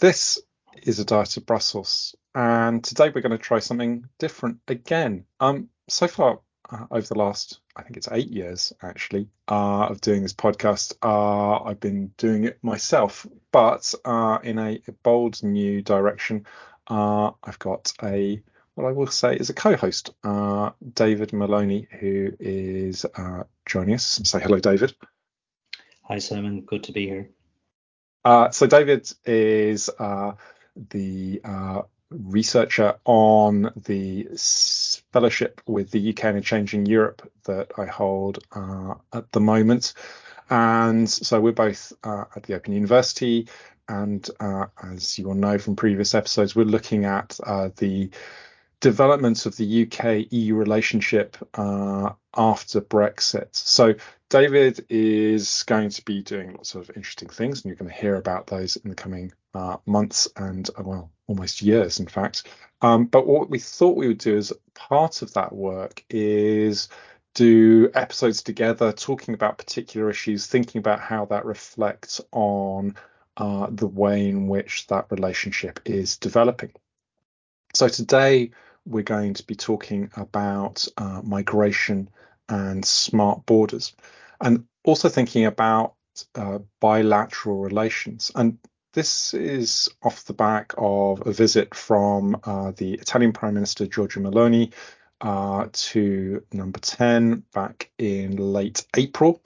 this is a diet of Brussels, and today we're going to try something different again. Um, so far uh, over the last, I think it's eight years actually, uh, of doing this podcast, uh, I've been doing it myself, but uh, in a, a, bold new direction. Uh, I've got a what I will say is a co-host, uh, David Maloney, who is joining us. Say hello, David. Hi, Simon. Good to be here. So David is the uh, researcher on the fellowship with the UK and Changing Europe that I hold uh, at the moment. And so we're both uh, at the Open University. And uh, as you will know from previous episodes, we're looking at uh, the development of the UK EU relationship uh, after Brexit. So David is going to be doing lots of interesting things, and you're going to hear about those in the coming uh, months and, uh, well, almost years, in fact. Um, but what we thought we would do as part of that work is do episodes together, talking about particular issues, thinking about how that reflects on uh, the way in which that relationship is developing. So today we're going to be talking about uh, migration and smart borders, and also thinking about uh, bilateral relations. And this is off the back of a visit from uh, the Italian Prime Minister Giorgia Meloni uh, to number 10 back in late April,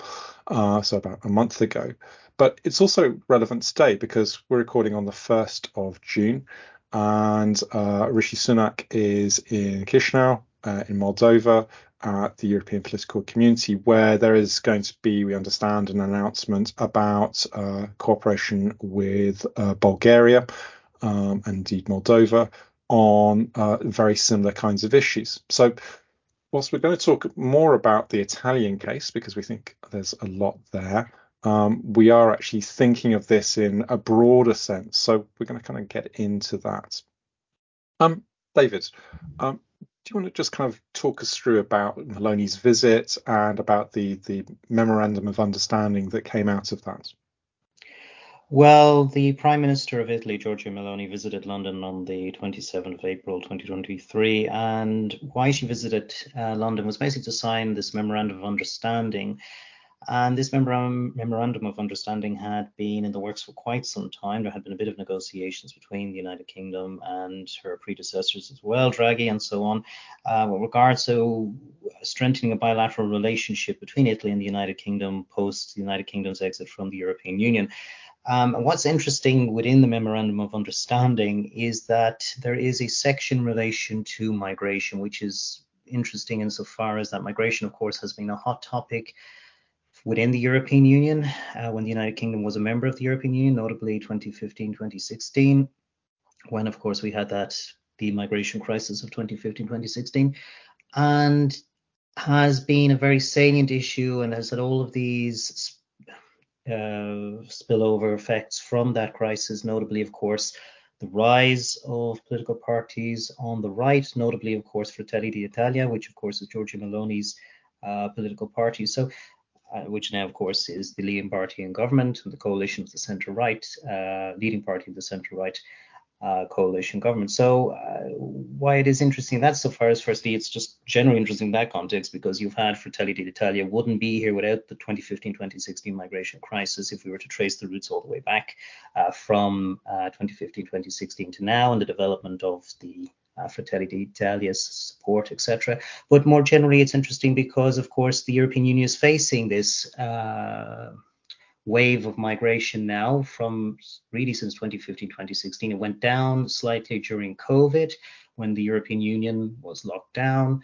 uh, so about a month ago. But it's also relevant today because we're recording on the 1st of June and uh, Rishi Sunak is in Chisinau uh, in Moldova at the European political community, where there is going to be, we understand, an announcement about uh, cooperation with uh, Bulgaria um, and indeed Moldova on uh, very similar kinds of issues. So, whilst we're going to talk more about the Italian case, because we think there's a lot there, um, we are actually thinking of this in a broader sense. So, we're going to kind of get into that. Um, David, um, do you want to just kind of talk us through about Meloni's visit and about the the memorandum of understanding that came out of that? Well, the Prime Minister of Italy, Giorgia Meloni, visited London on the 27th of April 2023. And why she visited uh, London was basically to sign this memorandum of understanding and this memorandum of understanding had been in the works for quite some time. There had been a bit of negotiations between the United Kingdom and her predecessors as well, Draghi and so on, uh, with regards to strengthening a bilateral relationship between Italy and the United Kingdom post the United Kingdom's exit from the European Union. Um, and what's interesting within the memorandum of understanding is that there is a section in relation to migration, which is interesting insofar as that migration, of course, has been a hot topic within the European Union uh, when the United Kingdom was a member of the European Union, notably 2015, 2016, when, of course, we had that the migration crisis of 2015, 2016, and has been a very salient issue and has had all of these uh, spillover effects from that crisis, notably, of course, the rise of political parties on the right, notably, of course, Fratelli d'Italia, which, of course, is Giorgia Meloni's uh, political party. So uh, which now, of course, is the leading party in government and the coalition of the centre right, uh, leading party of the centre right uh, coalition government. So, uh, why it is interesting that so far as firstly, it's just generally interesting in that context because you've had Fratelli d'Italia wouldn't be here without the 2015-2016 migration crisis if we were to trace the roots all the way back uh, from 2015-2016 uh, to now and the development of the uh, Fratelli support, etc. But more generally, it's interesting because, of course, the European Union is facing this uh, wave of migration now from really since 2015, 2016. It went down slightly during COVID when the European Union was locked down.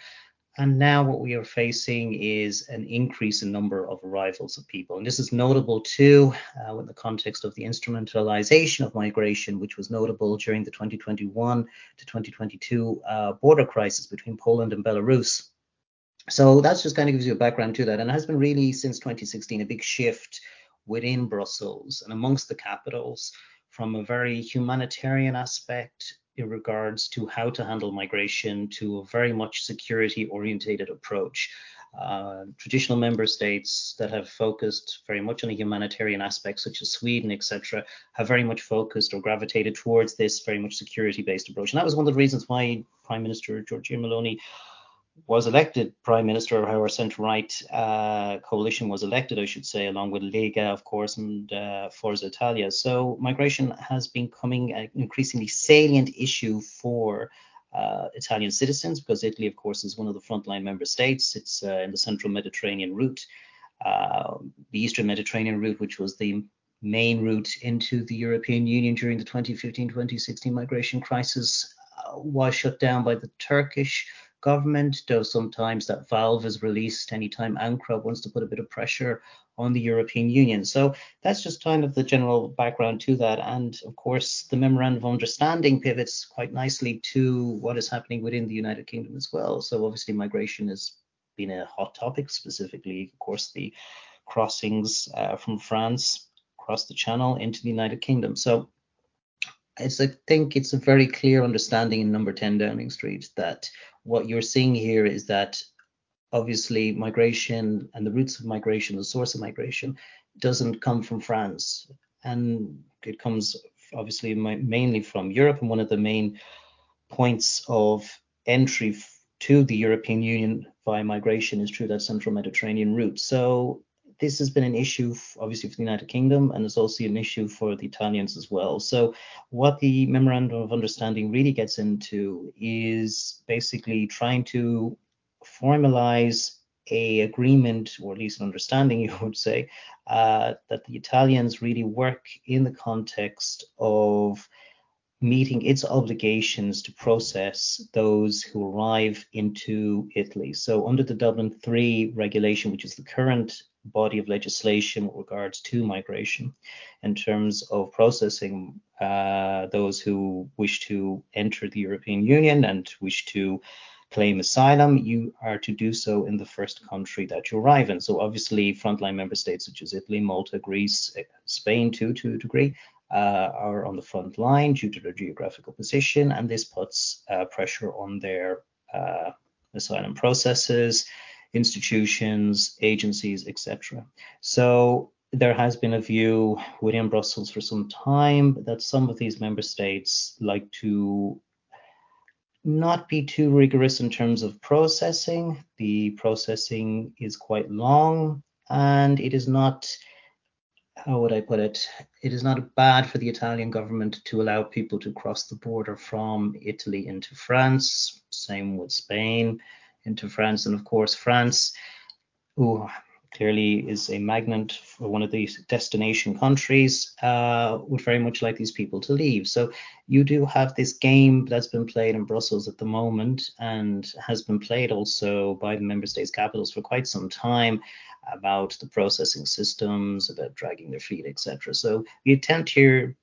And now what we are facing is an increase in number of arrivals of people. And this is notable too uh, in the context of the instrumentalization of migration, which was notable during the 2021 to 2022 uh, border crisis between Poland and Belarus. So that's just kind of gives you a background to that. And it has been really since 2016 a big shift within Brussels and amongst the capitals from a very humanitarian aspect in regards to how to handle migration to a very much security orientated approach. uh, traditional member states that have focused very much on a humanitarian aspect, such as Sweden, etc., have very much focused or gravitated towards this very much security-based approach. And that was one of the reasons why Prime Minister Giorgia Meloni was elected prime minister, or how our centre-right uh, coalition was elected, I should say, along with Lega, of course, and uh, Forza Italia. So migration has been becoming an increasingly salient issue for uh, Italian citizens because Italy, of course, is one of the frontline member states. It's uh, in the central Mediterranean route, uh, the eastern Mediterranean route, which was the main route into the European Union during the 2015-2016 migration crisis, uh, was shut down by the Turkish government, though sometimes that valve is released anytime Ankara wants to put a bit of pressure on the European Union. So that's just kind of the general background to that. And of course, the Memorandum of Understanding pivots quite nicely to what is happening within the United Kingdom as well. So obviously, migration has been a hot topic, specifically, of course, the crossings uh, from France across the Channel into the United Kingdom. So I think it's a very clear understanding in number 10 Downing Street that what you're seeing here is that obviously migration and the roots of migration, the source of migration, doesn't come from France. And it comes obviously mainly from Europe. And one of the main points of entry to the European Union via migration is through that central Mediterranean route. So this has been an issue, obviously, for the United Kingdom, and it's also an issue for the Italians as well. So, what the Memorandum of Understanding really gets into is basically trying to formalize a agreement, or at least an understanding, you would say, uh, that the Italians really work in the context of meeting its obligations to process those who arrive into Italy. So, under the Dublin 3 regulation, which is the current body of legislation with regards to migration, in terms of processing uh, those who wish to enter the European Union and wish to claim asylum, you are to do so in the first country that you arrive in. So obviously, frontline member states such as Italy, Malta, Greece, Spain, too, to a degree, uh, are on the front line due to their geographical position, and this puts uh, pressure on their uh, asylum processes, institutions, agencies, etc. So there has been a view within Brussels for some time that some of these member states like to not be too rigorous in terms of processing. The processing is quite long and it is not how would I put it? It is not bad for the Italian government to allow people to cross the border from Italy into France. Same with Spain into France, and of course France, who clearly is a magnet for one of these destination countries, uh, would very much like these people to leave. So you do have this game that's been played in Brussels at the moment and has been played also by the member states' capitals for quite some time about the processing systems, about dragging their feet, etc. So the attempt here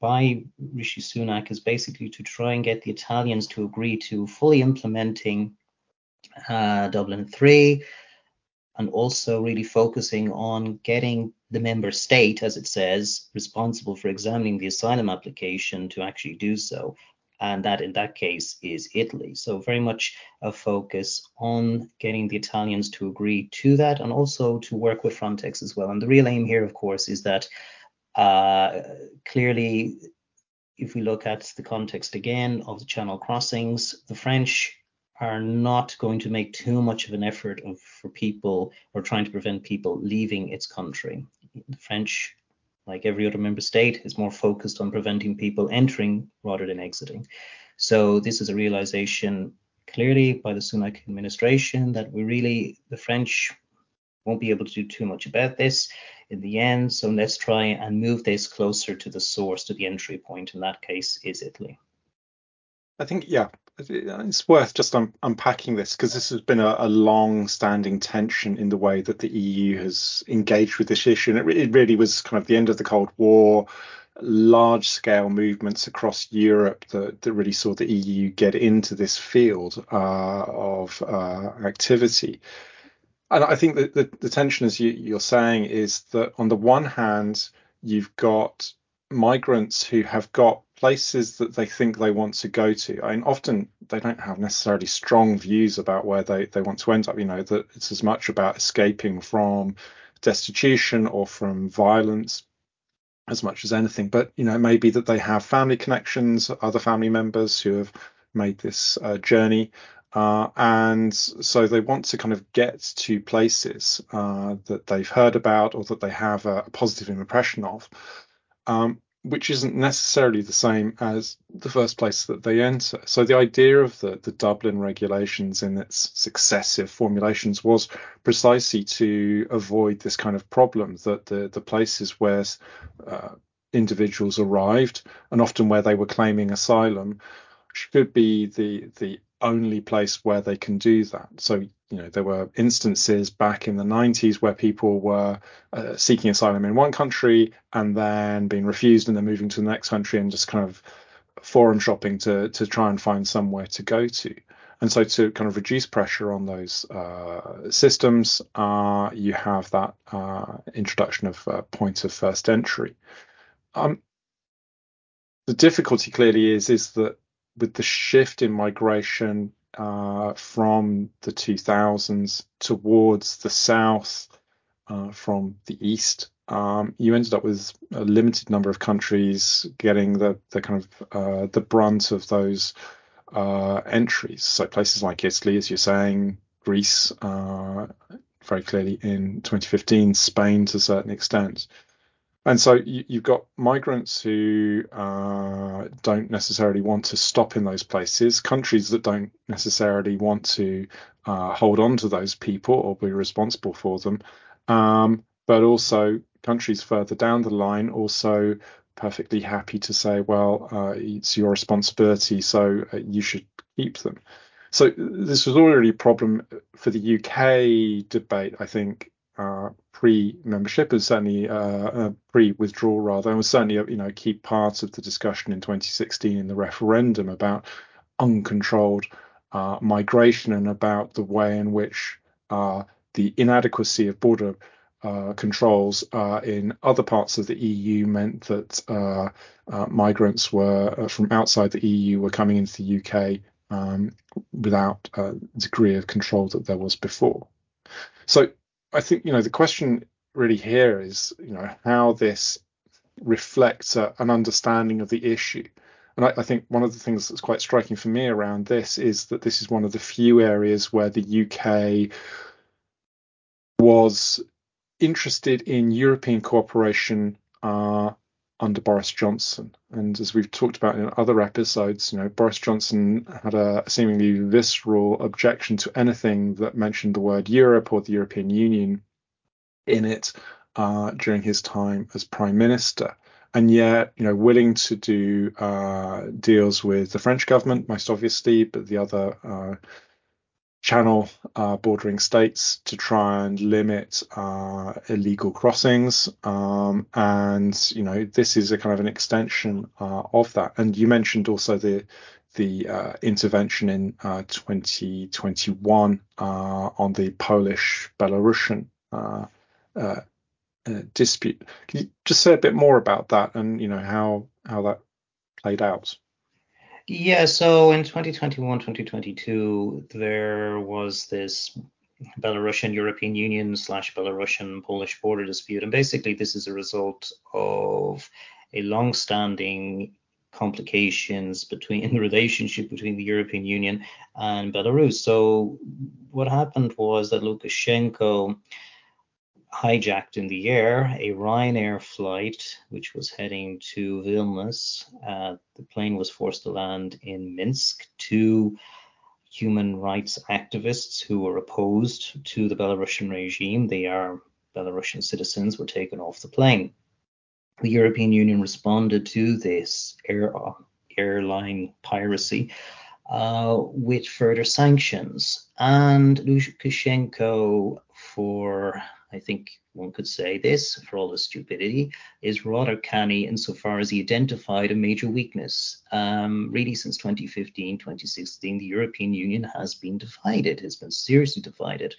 by Rishi Sunak is basically to try and get the Italians to agree to fully implementing uh, Dublin 3 and also really focusing on getting the member state, as it says, responsible for examining the asylum application to actually do so and that in that case is Italy. So very much a focus on getting the Italians to agree to that and also to work with Frontex as well. And the real aim here, of course, is that uh, clearly, if we look at the context again of the channel crossings, the French are not going to make too much of an effort of, for people or trying to prevent people leaving its country. The French like every other member state, is more focused on preventing people entering rather than exiting. So this is a realization clearly by the Sunak administration that we really, the French won't be able to do too much about this in the end. So let's try and move this closer to the source, to the entry point. In that case, is Italy. I think, yeah, it's worth just un- unpacking this because this has been a, a long-standing tension in the way that the EU has engaged with this issue, and it, re- it really was kind of the end of the Cold War, large-scale movements across Europe that, that really saw the EU get into this field uh, of uh, activity. And I think that the, the tension, as you, you're saying, is that on the one hand, you've got migrants who have got places that they think they want to go to. I mean, often they don't have necessarily strong views about where they, they want to end up. You know, that it's as much about escaping from destitution or from violence as much as anything. But, you know, it may be that they have family connections, other family members who have made this uh, journey. Uh, and so they want to kind of get to places uh, that they've heard about or that they have a, a positive impression of. Um, which isn't necessarily the same as the first place that they enter. So the idea of the, the Dublin regulations in its successive formulations was precisely to avoid this kind of problem that the, the places where uh, individuals arrived and often where they were claiming asylum should be the the only place where they can do that. So, you know, there were instances back in the 90s where people were uh, seeking asylum in one country and then being refused and then moving to the next country and just kind of forum shopping to to try and find somewhere to go to. And so, to kind of reduce pressure on those uh, systems, uh, you have that uh, introduction of uh, points of first entry. Um, the difficulty clearly is is that with the shift in migration uh, from the 2000s towards the south uh, from the east, um, you ended up with a limited number of countries getting the the kind of uh, the brunt of those uh, entries. So places like Italy, as you're saying, Greece, uh, very clearly in 2015, Spain to a certain extent. And so you, have got migrants who uh, don't necessarily want to stop in those places, countries that don't necessarily want to uh, hold on to those people or be responsible for them, um, but also countries further down the line also perfectly happy to say, well, uh, it's your responsibility, so uh, you should keep them. So this was already a problem for the UK debate, I think, uh, pre-membership and certainly uh, uh, pre-withdrawal rather, and was certainly a, you know a key part of the discussion in 2016 in the referendum about uncontrolled uh, migration and about the way in which uh, the inadequacy of border uh, controls in other parts of the EU meant that migrants were from outside the EU were coming into the UK um, without a degree of control that there was before. So I think you know the question really here is you know how this reflects a, an understanding of the issue. And I, I, think one of the things that's quite striking for me around this is that this is one of the few areas where the UK was interested in European cooperation uh, under Boris Johnson. And as we've talked about in other episodes, you know, Boris Johnson had a seemingly visceral objection to anything that mentioned the word Europe or the European Union in it uh, during his time as prime minister. And yet, you know, willing to do uh, deals with the French government, most obviously, but the other uh, channel uh, bordering states to try and limit uh, illegal crossings. Um, and you know, this is a kind of an extension uh, of that. And you mentioned also the the uh, intervention in 2021 uh, uh, on the Polish Belarusian dispute. Can you just say a bit more about that and you know how how that played out? Yeah, so in 2021, 2022, there was this Belarusian European Union slash Belarusian Polish border dispute. And basically, this is a result of a long standing complications between the relationship between the European Union and Belarus. So, what happened was that Lukashenko hijacked in the air a Ryanair flight, which was heading to Vilnius. Uh, the plane was forced to land in Minsk. Two human rights activists who were opposed to the Belarusian regime, they are Belarusian citizens, were taken off the plane. The European Union responded to this air, airline piracy uh, with further sanctions. And Lukashenko, for I think one could say this, for all the stupidity, is rather canny insofar as he identified a major weakness. Um, really, since 2015, 2016, the European Union has been divided, has been seriously divided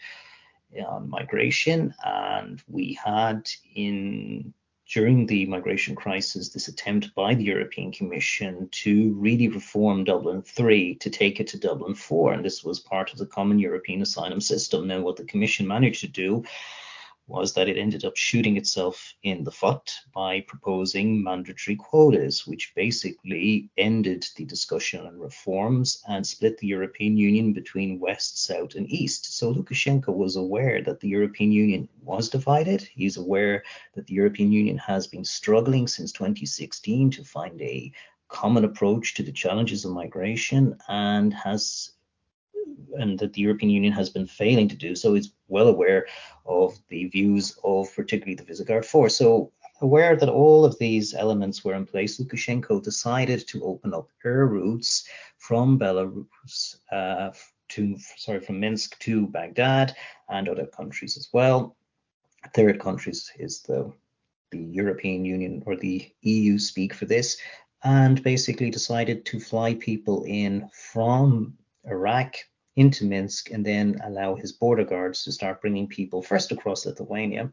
on migration. And we had in during the migration crisis this attempt by the European Commission to really reform Dublin 3 to take it to Dublin 4. And this was part of the common European asylum system. Now, what the Commission managed to do was that it ended up shooting itself in the foot by proposing mandatory quotas, which basically ended the discussion on reforms and split the European Union between West, South, and East. So Lukashenko was aware that the European Union was divided. He's aware that the European Union has been struggling since 2016 to find a common approach to the challenges of migration and has and that the European Union has been failing to do so. He's well aware of the views of particularly the Visegrad Force. So aware that all of these elements were in place, Lukashenko decided to open up air routes from Belarus uh, to sorry from Minsk to Baghdad and other countries as well. Third countries is the the European Union or the EU speak for this, and basically decided to fly people in from Iraq into Minsk and then allow his border guards to start bringing people first across Lithuania.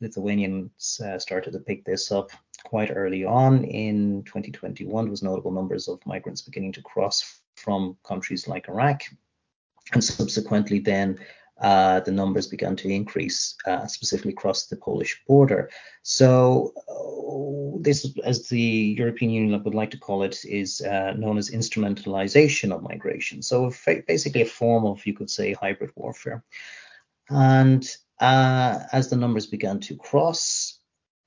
Lithuanians uh, started to pick this up quite early on in 2021. There was notable numbers of migrants beginning to cross from countries like Iraq, and subsequently then uh, the numbers began to increase, uh, specifically across the Polish border. So uh, this, as the European Union would like to call it, is uh, known as instrumentalization of migration. So basically a form of, you could say, hybrid warfare. And uh, as the numbers began to cross,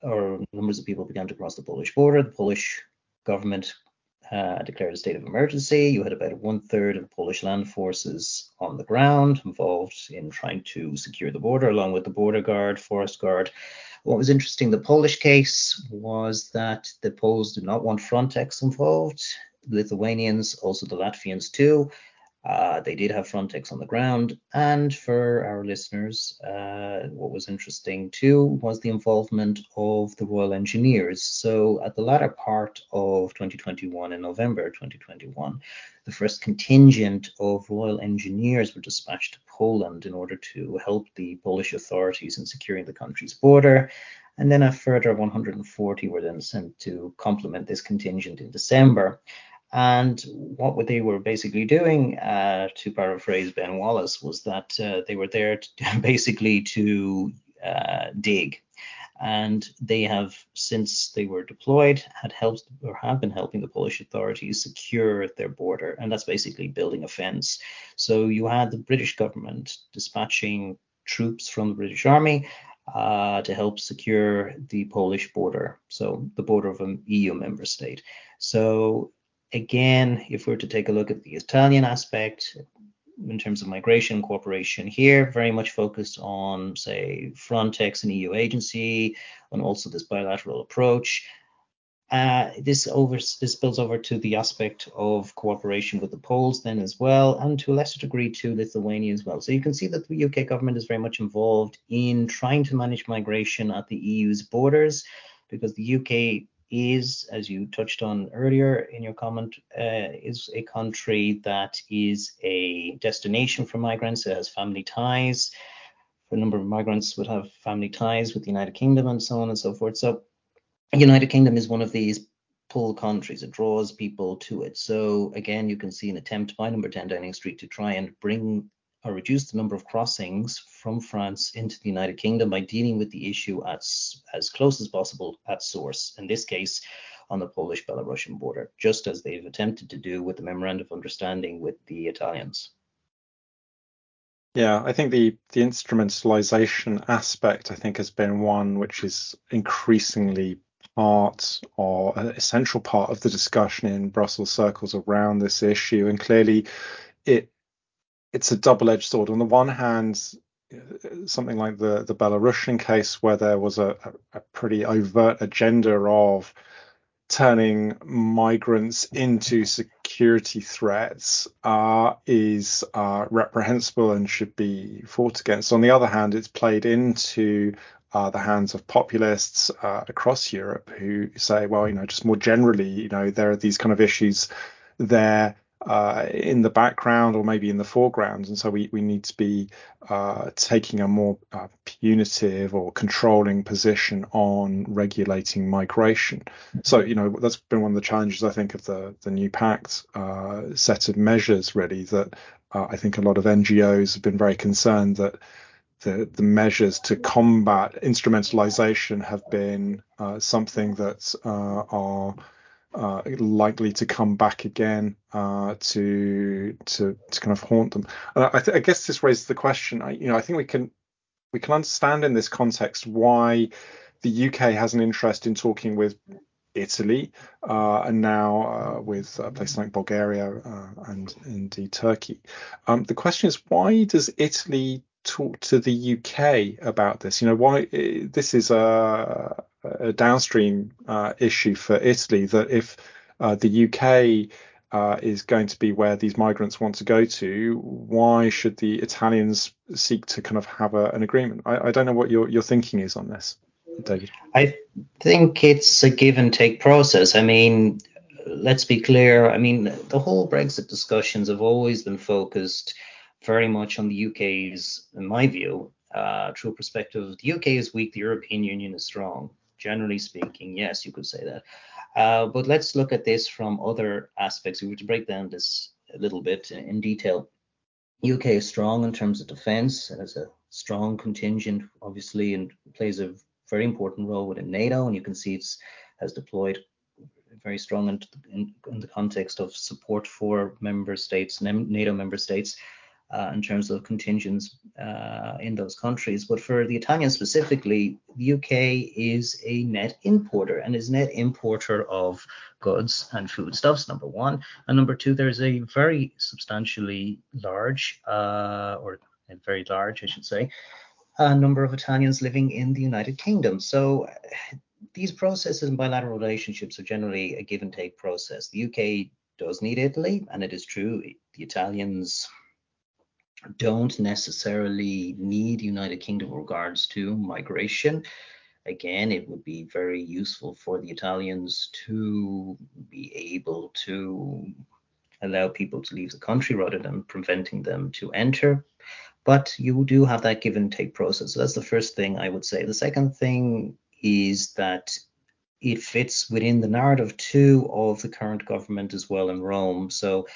or numbers of people began to cross the Polish border, the Polish government uh, declared a state of emergency. You had about one third of the Polish land forces on the ground involved in trying to secure the border, along with the border guard, forest guard. What was interesting, the Polish case was that the Poles did not want Frontex involved. Lithuanians, also the Latvians too, uh, they did have Frontex on the ground. And for our listeners, uh, what was interesting too was the involvement of the Royal Engineers. So at the latter part of 2021, in November 2021, the first contingent of Royal Engineers were dispatched to Poland in order to help the Polish authorities in securing the country's border. And then a further 140 were then sent to complement this contingent in December. And what they were basically doing, uh, to paraphrase Ben Wallace, was that uh, they were there to, basically to uh, dig. And they have, since they were deployed, had helped or have been helping the Polish authorities secure their border. And that's basically building a fence. So you had the British government dispatching troops from the British Army uh, to help secure the Polish border, so the border of an EU member state. So again, if we were to take a look at the Italian aspect in terms of migration cooperation here, very much focused on, say, Frontex and EU agency, and also this bilateral approach. Uh, this over this spills over to the aspect of cooperation with the Poles then as well, and to a lesser degree to Lithuania as well. So you can see that the UK government is very much involved in trying to manage migration at the EU's borders, because the UK is, as you touched on earlier in your comment, uh, is a country that is a destination for migrants. It has family ties. A number of migrants would have family ties with the United Kingdom and so on and so forth. So, United Kingdom is one of these pull countries. It draws people to it. So again, you can see an attempt by Number 10 Downing Street to try and bring or reduce the number of crossings from France into the United Kingdom by dealing with the issue at, as close as possible at source, in this case on the Polish Belarusian border, just as they've attempted to do with the Memorandum of Understanding with the Italians. Yeah, I think the the instrumentalization aspect I think has been one which is increasingly part or an essential part of the discussion in Brussels circles around this issue, and clearly it it's a double-edged sword. On the one hand, something like the the Belarusian case, where there was a, a pretty overt agenda of turning migrants into security threats, uh, is uh, reprehensible and should be fought against. On the other hand, it's played into uh, the hands of populists uh, across Europe who say, well, you know, just more generally, you know, there are these kind of issues there uh, in the background or maybe in the foreground, and so we we need to be uh, taking a more uh, punitive or controlling position on regulating migration. So you know that's been one of the challenges I think of the the new pact uh, set of measures really that uh, I think a lot of NGOs have been very concerned that the, the measures to combat instrumentalization have been uh, something that uh, are uh, likely to come back again uh, to to to kind of haunt them. And I, th- I, guess this raises the question. I, you know, I think we can we can understand in this context why the UK has an interest in talking with Italy uh, and now uh, with places like Bulgaria and indeed Turkey. Um, the question is, why does Italy talk to the UK about this? You know, why this is a, a downstream uh, issue for Italy that if uh, the UK uh, is going to be where these migrants want to go to, why should the Italians seek to kind of have a, an agreement? I, I, don't know what your, your thinking is on this, David. I think it's a give and take process. I mean, let's be clear. I mean, the whole Brexit discussions have always been focused very much on the UK's, in my view, uh, true perspective. The UK is weak, the European Union is strong. Generally speaking, yes, you could say that. Uh, but let's look at this from other aspects. We were to break down this a little bit in detail. UK is strong in terms of defence. It has a strong contingent, obviously, and plays a very important role within NATO. And you can see it's has deployed very strong in, in, in the context of support for member states, NATO member states uh, in terms of contingents uh, in those countries. But for the Italians specifically, the UK is a net importer and is net importer of goods and foodstuffs, number one. And number two, there's a very substantially large, uh, or very large, I should say, a number of Italians living in the United Kingdom. So these processes and bilateral relationships are generally a give and take process. The UK does need Italy, and it is true the Italians don't necessarily need United Kingdom regards to migration. Again, it would be very useful for the Italians to be able to allow people to leave the country rather than preventing them to enter. But you do have that give and take process. So that's the first thing I would say. The second thing is that it fits within the narrative too of the current government as well in Rome. So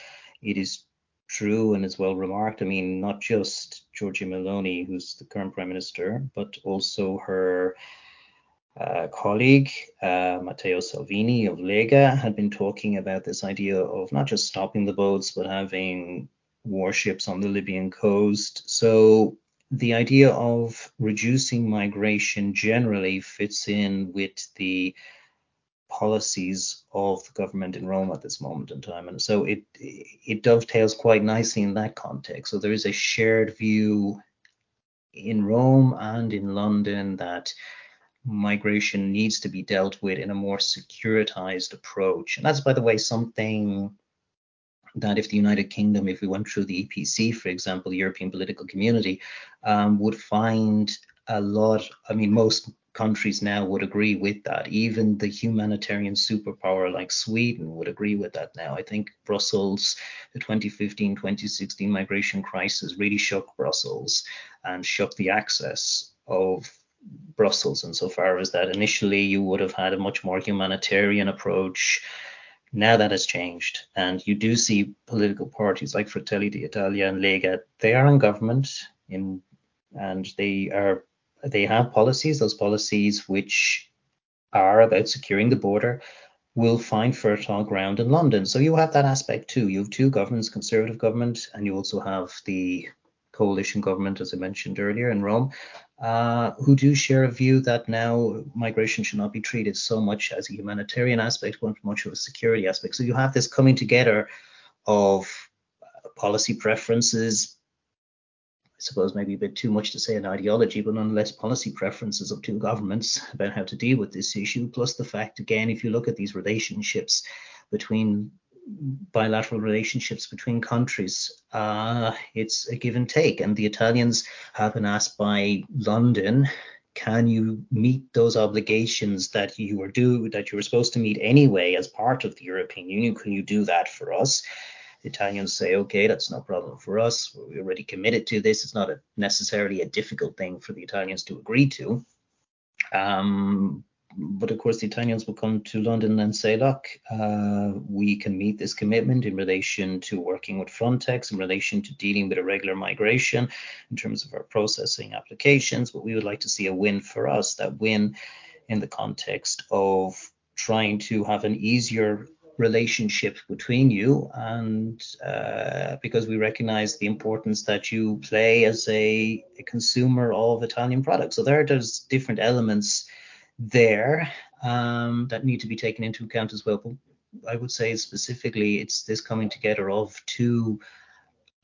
it is true and is well remarked. I mean, not just Giorgia Meloni, who's the current prime minister, but also her uh, colleague uh, Matteo Salvini of Lega had been talking about this idea of not just stopping the boats, but having warships on the Libyan coast. So the idea of reducing migration generally fits in with the policies of the government in Rome at this moment in time. And so it it dovetails quite nicely in that context. So there is a shared view in Rome and in London that migration needs to be dealt with in a more securitized approach. And that's, by the way, something that if the United Kingdom, if we went through the EPC, for example, the European political community, um, would find a lot, I mean, most countries now would agree with that. Even the humanitarian superpower like Sweden would agree with that now. I think Brussels, the 2015 2016 migration crisis really shook Brussels and shook the access of Brussels insofar as that initially you would have had a much more humanitarian approach. Now that has changed, and you do see political parties like Fratelli d'Italia and Lega. They are in government in, and they are they have policies, those policies which are about securing the border will find fertile ground in London. So you have that aspect too. You have two governments, conservative government, and you also have the coalition government, as I mentioned earlier, in Rome, uh, who do share a view that now migration should not be treated so much as a humanitarian aspect, but much of a security aspect. So you have this coming together of policy preferences, suppose maybe a bit too much to say an ideology, but nonetheless policy preferences of two governments about how to deal with this issue. Plus the fact, again, if you look at these relationships between bilateral relationships between countries, uh, it's a give and take. And the Italians have been asked by London, can you meet those obligations that you were due that you were supposed to meet anyway as part of the European Union? Can you do that for us? The Italians say, okay, that's no problem for us. We're already committed to this. It's not a, necessarily a difficult thing for the Italians to agree to. Um, but of course, the Italians will come to London and say, look, uh, we can meet this commitment in relation to working with Frontex, in relation to dealing with irregular migration, in terms of our processing applications. But we would like to see a win for us, that win in the context of trying to have an easier relationship between you and uh, because we recognize the importance that you play as a, a consumer of Italian products. So there, there's different elements there um, that need to be taken into account as well. But I would say specifically, it's this coming together of two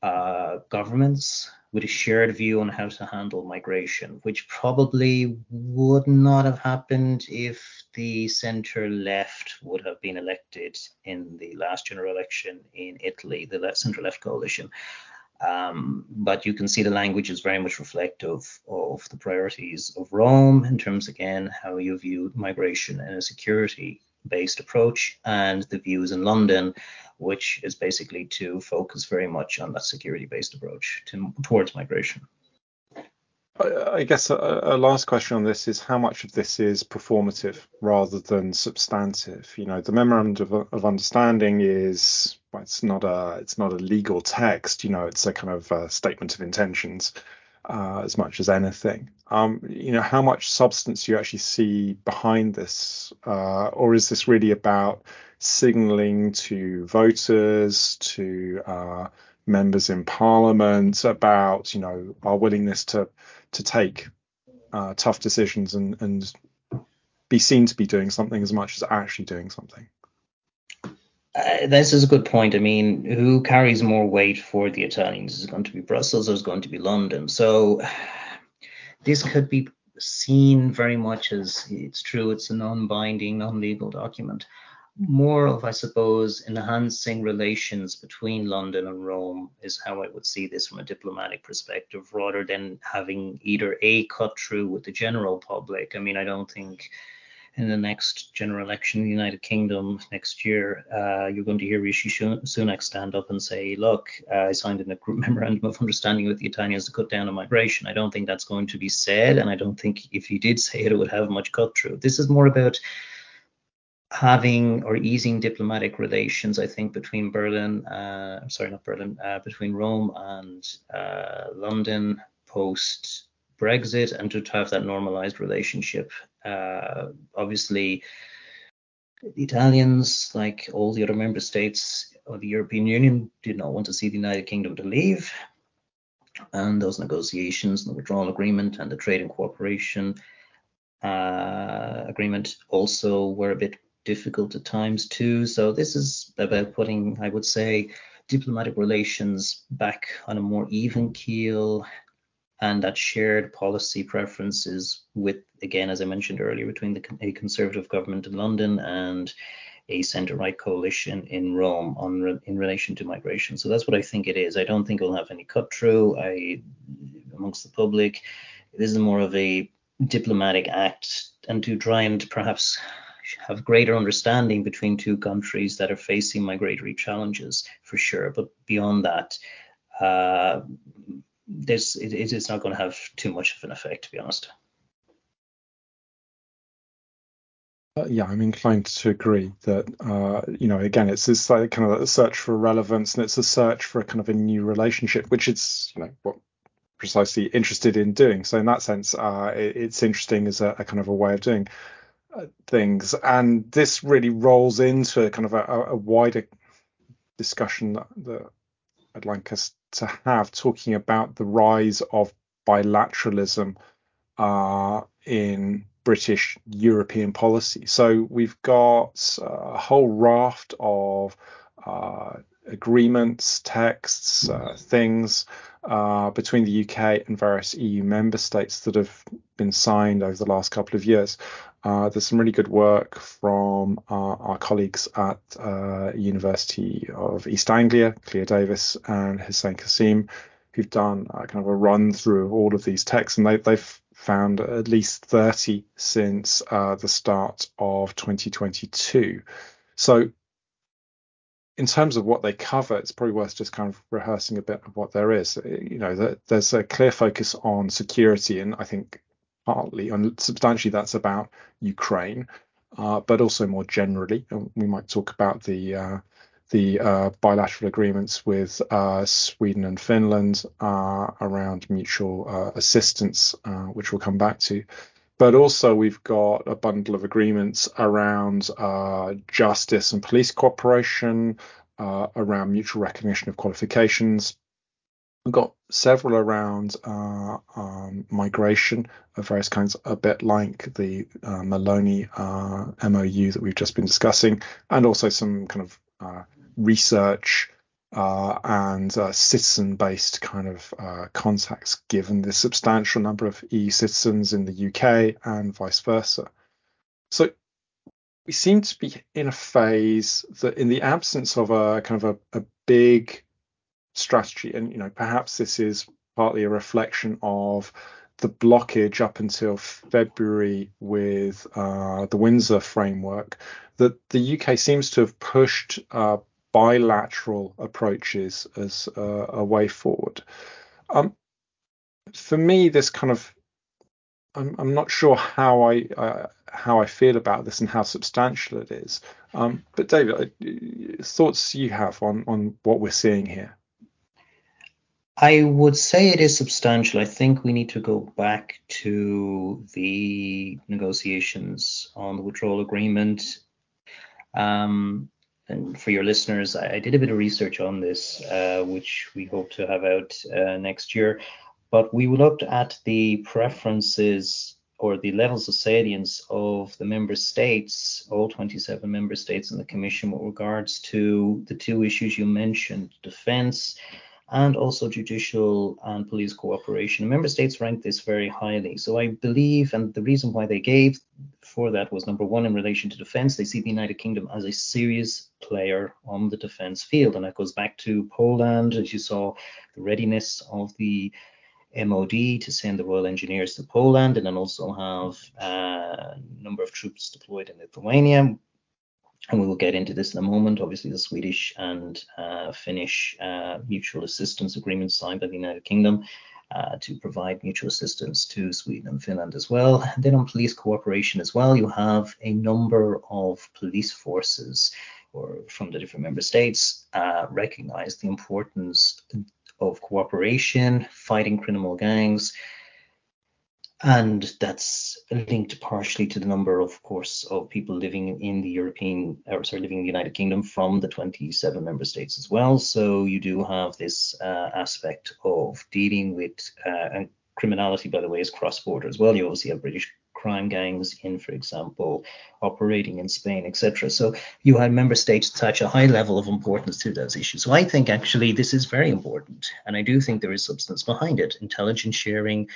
uh, governments with a shared view on how to handle migration, which probably would not have happened if the centre left would have been elected in the last general election in Italy, the centre left coalition. Um, but you can see the language is very much reflective of the priorities of Rome in terms, again, how you view migration and security based approach, and the views in London, which is basically to focus very much on that security based approach to, towards migration. I guess a, a, last question on this is how much of this is performative rather than substantive. You know, the memorandum of, of understanding is well, it's not a it's not a legal text. You know, it's a kind of a statement of intentions uh, as much as anything. Um, you know, how much substance you actually see behind this, uh, or is this really about signalling to voters, to uh, members in parliament about you know our willingness to to take uh, tough decisions and and be seen to be doing something as much as actually doing something. Uh, this is a good point. I mean, who carries more weight for the Italians? Is it going to be Brussels or is it going to be London? So this could be seen very much as it's true, it's a non binding, non legal document more of, I suppose, enhancing relations between London and Rome is how I would see this from a diplomatic perspective, rather than having either a cut through with the general public. I mean, I don't think in the next general election in the United Kingdom next year, uh, you're going to hear Rishi Sunak stand up and say, look, uh, I signed a memorandum of understanding with the Italians to cut down on migration. I don't think that's going to be said. And I don't think if he did say it, it would have much cut through. This is more about having or easing diplomatic relations, I think, between Berlin, uh, sorry, not Berlin, uh, between Rome and uh, London post Brexit, and to have that normalized relationship. Uh, obviously, the Italians, like all the other member states of the European Union, did not want to see the United Kingdom to leave. And those negotiations, the withdrawal agreement, and the trade and cooperation uh, agreement also were a bit difficult at times too. So this is about putting, I would say, diplomatic relations back on a more even keel and that shared policy preferences with, again, as I mentioned earlier, between the, a conservative government in London and a centre-right coalition in Rome on in relation to migration. So that's what I think it is. I don't think it'll have any cut through. I amongst the public, this is more of a diplomatic act and to try and perhaps have greater understanding between two countries that are facing migratory challenges for sure. But beyond that, uh, this it, it's not going to have too much of an effect, to be honest. Uh, yeah, I'm inclined to agree that uh, you know again it's this like kind of a search for relevance and it's a search for a kind of a new relationship, which is you know what precisely interested in doing. So in that sense, uh, it, it's interesting as a, a, kind of a way of doing things, and this really rolls into kind of a, a wider discussion that, that I'd like us to have, talking about the rise of bilateralism uh, in British European policy. So we've got a whole raft of uh, agreements, texts, uh, things uh, between the UK and various EU member states that have been signed over the last couple of years. Uh, there's some really good work from our, our colleagues at uh, University of East Anglia, Clea Davis and Hussein Kassim, who've done uh, kind of a run through of all of these texts, and they, they've found at least 30 since uh, the start of 2022. So in terms of what they cover, it's probably worth just kind of rehearsing a bit of what there is. You know, there's a clear focus on security, and I think partly and substantially that's about Ukraine, uh, but also more generally, we might talk about the uh, the uh, bilateral agreements with uh, Sweden and Finland uh, around mutual uh, assistance, which we'll come back to. But also, we've got a bundle of agreements around justice and police cooperation, around mutual recognition of qualifications, We've got several around uh, um, migration of various kinds, a bit like the uh, Meloni uh, MOU that we've just been discussing, and also some kind of uh, research uh, and uh, citizen-based kind of contacts, given the substantial number of EU citizens in the UK and vice versa. So we seem to be in a phase that, in the absence of a kind of a, a big strategy. And you know, perhaps this is partly a reflection of the blockage up until February with uh, the Windsor framework that the UK seems to have pushed uh, bilateral approaches as uh, a way forward. Um, for me, this kind of I'm, I'm not sure how I uh, how I feel about this and how substantial it is. Um, but David, thoughts you have on on what we're seeing here? I would say it is substantial. I think we need to go back to the negotiations on the withdrawal agreement. Um, and for your listeners, I, I, did a bit of research on this, uh, which we hope to have out uh, next year. But we looked at the preferences or the levels of salience of the member states, all 27 member states in the Commission, with regards to the two issues you mentioned defense and also judicial and police cooperation. Member states ranked this very highly. So I believe, and the reason why they gave for that was number one, in relation to defense, they see the United Kingdom as a serious player on the defense field. And that goes back to Poland, as you saw, the readiness of the MOD to send the Royal Engineers to Poland, and then also have uh, a number of troops deployed in Lithuania and we will get into this in a moment. Obviously, the Swedish and uh, Finnish uh, mutual assistance agreement signed by the United Kingdom uh, to provide mutual assistance to Sweden and Finland as well. And then on police cooperation as well, you have a number of police forces or from the different member states uh, recognize the importance of cooperation, fighting criminal gangs, and that's linked partially to the number, of course, of people living in the European, or sorry, living in the United Kingdom from the 27 member states as well. So you do have this uh, aspect of dealing with, uh, and criminality, by the way, is cross-border as well. You obviously have British crime gangs in, for example, operating in Spain, etc. So you had member states attach a high level of importance to those issues. So I think actually this is very important, and I do think there is substance behind it. Intelligence sharing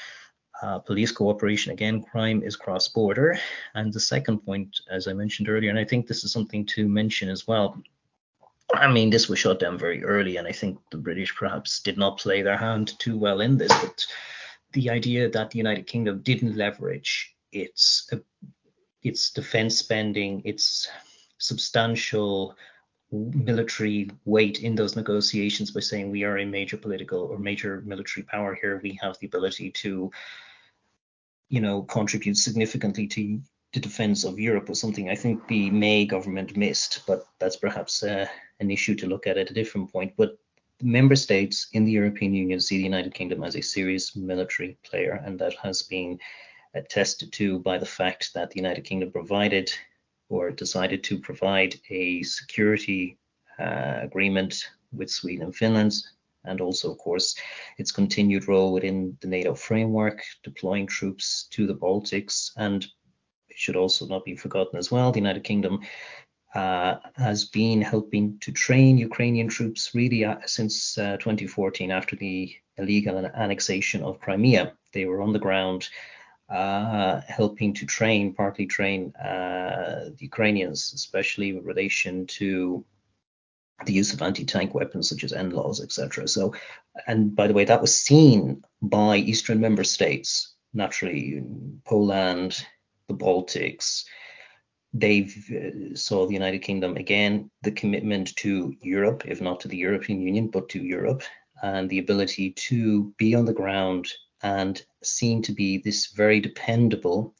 uh, police cooperation, again, crime is cross border. And the second point, as I mentioned earlier, and I think this is something to mention as well. I mean, this was shut down very early, and I think the British perhaps did not play their hand too well in this. But the idea that the United Kingdom didn't leverage its uh, its defense spending, its substantial military weight in those negotiations by saying we are a major political or major military power here. We have the ability to you know, contribute significantly to the defense of Europe was something I think the May government missed, but that's perhaps uh, an issue to look at at a different point. But member states in the European Union see the United Kingdom as a serious military player, and that has been attested to by the fact that the United Kingdom provided or decided to provide a security uh, agreement with Sweden and Finland and also, of course, its continued role within the NATO framework, deploying troops to the Baltics. And it should also not be forgotten as well, the United Kingdom uh, has been helping to train Ukrainian troops really uh, since uh, 2014 after the illegal annexation of Crimea. They were on the ground uh, helping to train, partly train uh, the Ukrainians, especially in relation to the use of anti-tank weapons such as NLAWs, etc. So, and by the way, that was seen by Eastern member states, naturally Poland, the Baltics, they uh, saw the United Kingdom again the commitment to Europe, if not to the European Union, but to Europe, and the ability to be on the ground and seen to be this very dependable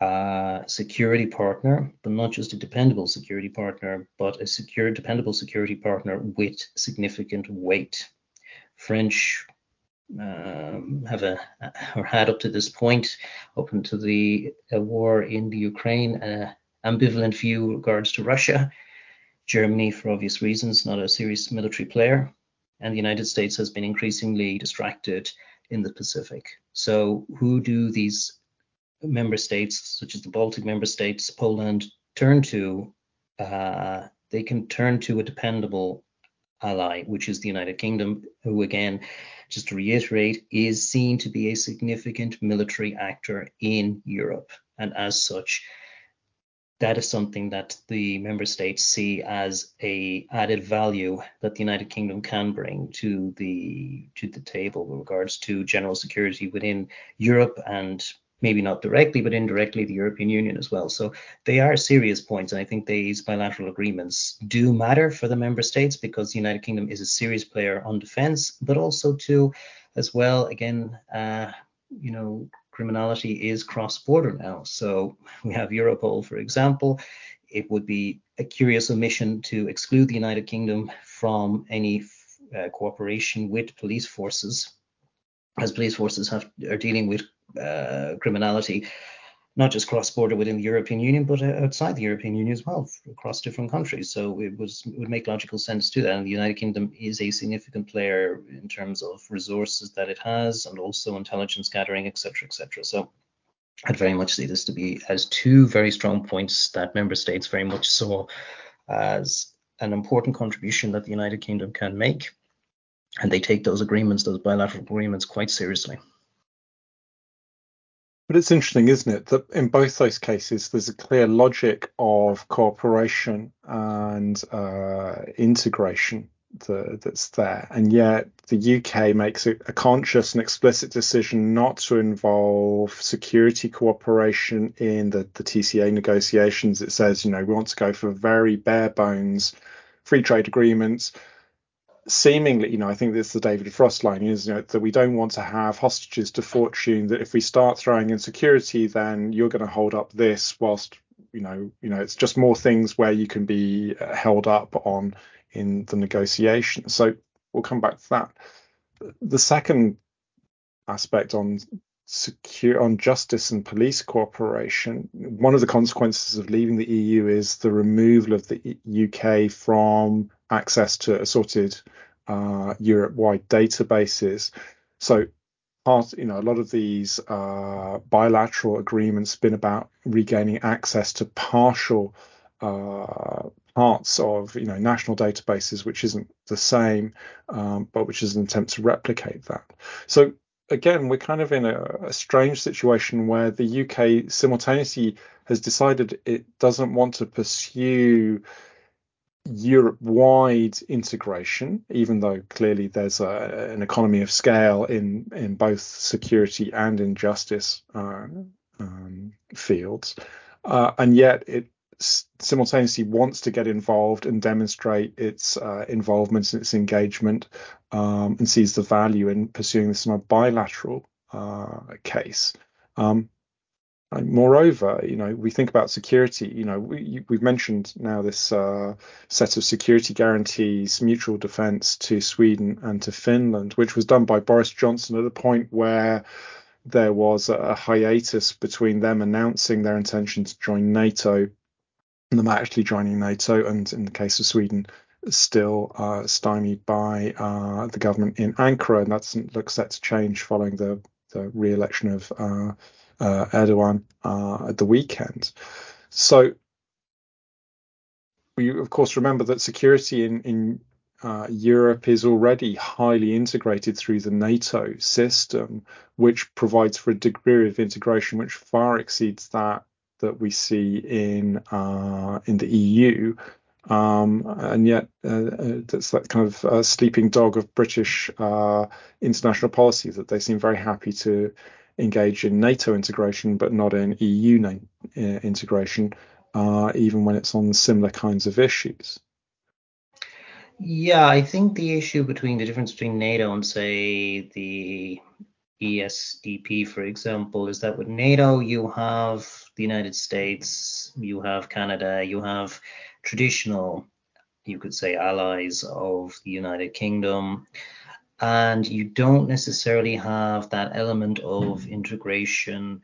uh, security partner, but not just a dependable security partner, but a secure, dependable security partner with significant weight. French um, have a or had up to this point, up until the uh, war in the Ukraine, an ambivalent view regards to Russia. Germany, for obvious reasons, not a serious military player, and the United States has been increasingly distracted in the Pacific. So, who do these member states, such as the Baltic member states, Poland, turn to? Uh, they can turn to a dependable ally, which is the United Kingdom, who, again, just to reiterate, is seen to be a significant military actor in Europe. And as such, that is something that the member states see as a added value that the United Kingdom can bring to the to the table with regards to general security within Europe and maybe not directly but indirectly the European Union as well. So they are serious points and I think these bilateral agreements do matter for the member states because the United Kingdom is a serious player on defense but also to as well again uh, you know criminality is cross-border now. So we have Europol, for example. It would be a curious omission to exclude the United Kingdom from any uh, cooperation with police forces, as police forces have are dealing with uh, criminality not just cross border within the European Union, but uh, outside the European Union as well, across different countries. So it was it would make logical sense to that. And the United Kingdom is a significant player in terms of resources that it has, and also intelligence gathering, etc., etc. So I'd very much see this to be as two very strong points that member states very much saw as an important contribution that the United Kingdom can make, and they take those agreements, those bilateral agreements, quite seriously. But it's interesting, isn't it, that in both those cases, there's a clear logic of cooperation and uh, integration the, that's there. And yet the UK makes a, a, conscious and explicit decision not to involve security cooperation in the, the TCA negotiations. It says, you know, we want to go for very bare bones free trade agreements seemingly, you know, I think this is the David Frost line, is you know, that we don't want to have hostages to fortune. That if we start throwing in security, then you're going to hold up this, whilst you know, you know, it's just more things where you can be uh, held up on in the negotiation. So we'll come back to that. The second aspect on secure on justice and police cooperation. One of the consequences of leaving the EU is the removal of the UK from access to assorted uh, Europe-wide databases. So part, you know, a lot of these uh, bilateral agreements have been about regaining access to partial uh, parts of, you know, national databases, which isn't the same, um, but which is an attempt to replicate that. So again, we're kind of in a, a, strange situation where the UK simultaneously has decided it doesn't want to pursue Europe-wide integration, even though clearly there's a, an economy of scale in in both security and in justice uh, um, fields, uh, and yet it simultaneously wants to get involved and demonstrate its uh, involvement and its engagement um, and sees the value in pursuing this in a bilateral uh, case. Um, moreover, you know, we think about security. You know, we, have mentioned now this uh, set of security guarantees, mutual defence to Sweden and to Finland, which was done by Boris Johnson at a point where there was a hiatus between them announcing their intention to join NATO them actually joining NATO, and in the case of Sweden, still uh, stymied by uh, the government in Ankara, and that doesn't look set to change following the, the re-election of uh, uh Erdogan uh, at the weekend. So we of course remember that security in in uh, Europe is already highly integrated through the NATO system, which provides for a degree of integration which far exceeds that that we see in uh, in the EU, um, and yet uh, uh, that's that kind of uh, sleeping dog of British international policy that they seem very happy to engage in NATO integration, but not in EU uh, integration. even when it's on similar kinds of issues? Yeah, I think the issue between the difference between NATO and, say, the ESDP, for example, is that with NATO, you have the United States, you have Canada, you have traditional, you could say, allies of the United Kingdom, and you don't necessarily have that element of integration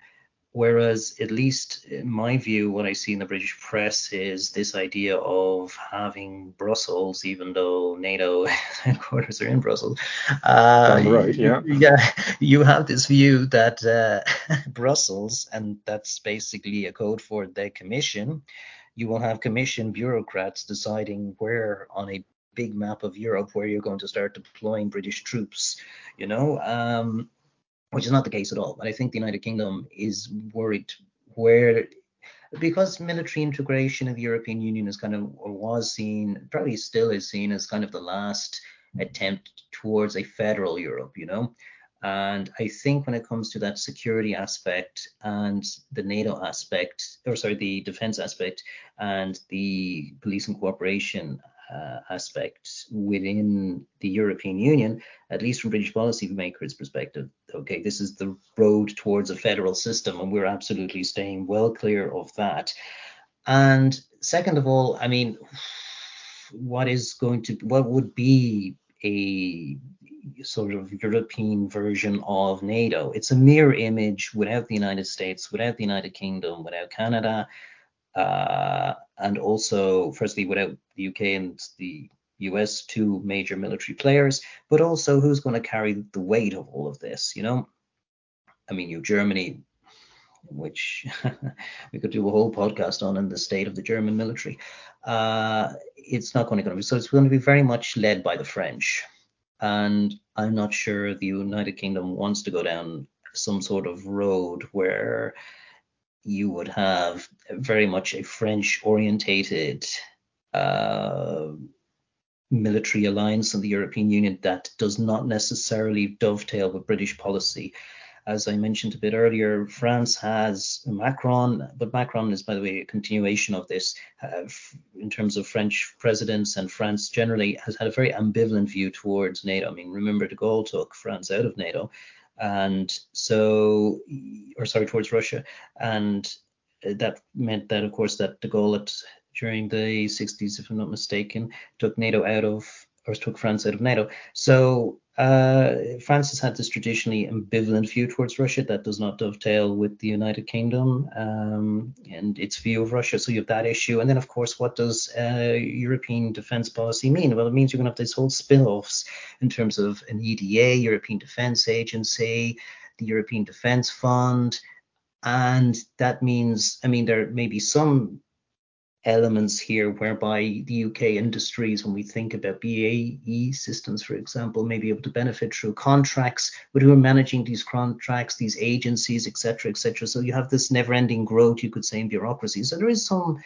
Whereas, at least in my view, what I see in the British press is this idea of having Brussels, even though NATO headquarters are in Brussels. Uh, road, yeah. Yeah, you have this view that uh, Brussels, and that's basically a code for the Commission, you will have Commission bureaucrats deciding where on a big map of Europe where you're going to start deploying British troops. You know, um, which is not the case at all. But I think the United Kingdom is worried where because military integration of the European Union is kind of or was seen, probably still is seen as kind of the last attempt towards a federal Europe, you know. And I think when it comes to that security aspect and the NATO aspect, or sorry, the defense aspect and the police and cooperation uh, aspect within the European Union, at least from British policymakers' perspective, okay, this is the road towards a federal system, and we're absolutely staying well clear of that. And second of all, I mean, what is going to, what would be a sort of European version of NATO? It's a mirror image without the United States, without the United Kingdom, without Canada, uh, and also, firstly, without the UK and the US, two major military players, but also who's going to carry the weight of all of this, you know? I mean, you Germany, which we could do a whole podcast on in the state of the German military. Uh, it's not going to be so. It's going to be very much led by the French, and I'm not sure the United Kingdom wants to go down some sort of road where you would have very much a French orientated uh, military alliance in the European Union that does not necessarily dovetail with British policy. As I mentioned a bit earlier, France has Macron, but Macron is, by the way, a continuation of this uh, in terms of French presidents, and France generally has had a very ambivalent view towards NATO. I mean, remember de Gaulle took France out of NATO, and so, or sorry, towards Russia, and that meant that, of course, that de Gaulle at, during the 60s, if I'm not mistaken, took NATO out of, or took France out of NATO. So uh, France has had this traditionally ambivalent view towards Russia that does not dovetail with the United Kingdom um, and its view of Russia. So you have that issue. And then, of course, what does uh, European defense policy mean? Well, it means you're going to have these whole spin offs in terms of an EDA, European Defense Agency, the European Defense Fund. And that means, I mean, there may be some elements here whereby the UK industries, when we think about BAE systems, for example, may be able to benefit through contracts, but who are managing these contracts, these agencies, etc., etc. So you have this never-ending growth, you could say, in bureaucracy. So there is some,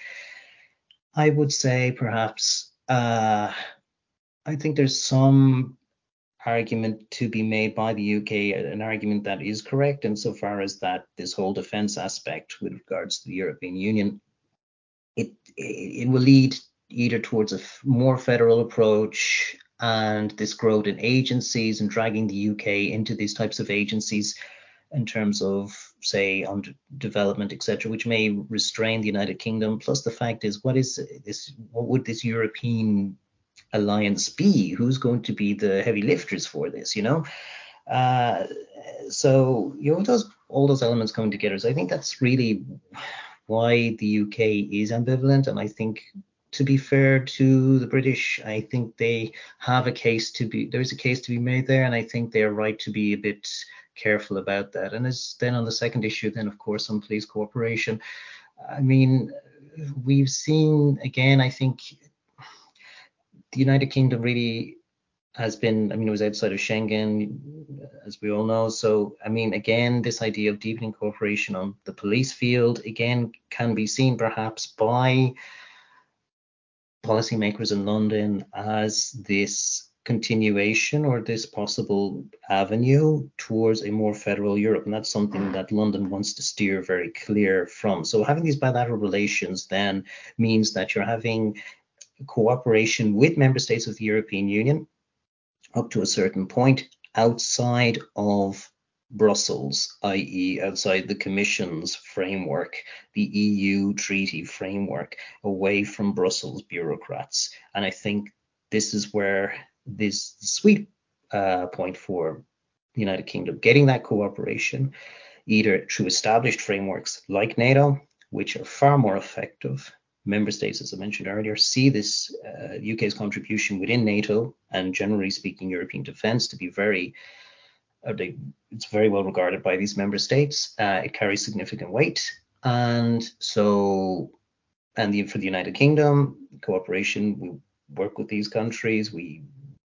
I would say, perhaps, uh, I think there's some argument to be made by the UK, an argument that is correct insofar as that this whole defence aspect with regards to the European Union it it will lead either towards a more federal approach and this growth in agencies and dragging the UK into these types of agencies in terms of say on development etc which may restrain the united kingdom. Plus the fact is what is this what would this european alliance be? Who's going to be the heavy lifters for this you know? Uh, so you know those all those elements coming together. So i think that's really why the UK is ambivalent. And I think, to be fair to the British, I think they have a case to be there's a case to be made there, and I think they're right to be a bit careful about that. And as then on the second issue, then of course on police cooperation. I mean, we've seen again. I think the United Kingdom really has been, I mean, it was outside of Schengen, as we all know. So, I mean, again, this idea of deepening cooperation on the police field, again, can be seen perhaps by policymakers in London as this continuation or this possible avenue towards a more federal Europe. And that's something that London wants to steer very clear from. So having these bilateral relations then means that you're having cooperation with member states of the European Union up to a certain point outside of Brussels, i.e., outside the Commission's framework, the EU treaty framework, away from Brussels bureaucrats. And I think this is where this sweet uh, point for the United Kingdom, getting that cooperation either through established frameworks like NATO, which are far more effective. Member states, as I mentioned earlier, see this uh, UK's contribution within NATO and generally speaking European defence to be very they, it's very well regarded by these member states. Uh, it carries significant weight, and so and the, for the United Kingdom cooperation, we work with these countries. We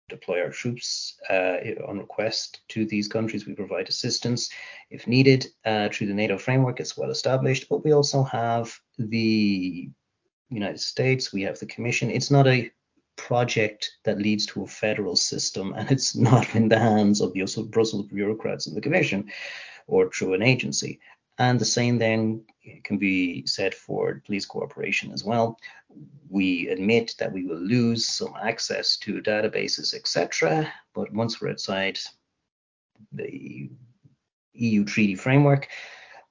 deploy our troops uh, on request to these countries. We provide assistance if needed uh, through the NATO framework. It's well established, but we also have the United States. We have the Commission. It's not a project that leads to a federal system, and it's not in the hands of the Brussels bureaucrats and the Commission or through an agency. And the same then can be said for police cooperation as well. We admit that we will lose some access to databases, etc. But once we're outside the EU treaty framework,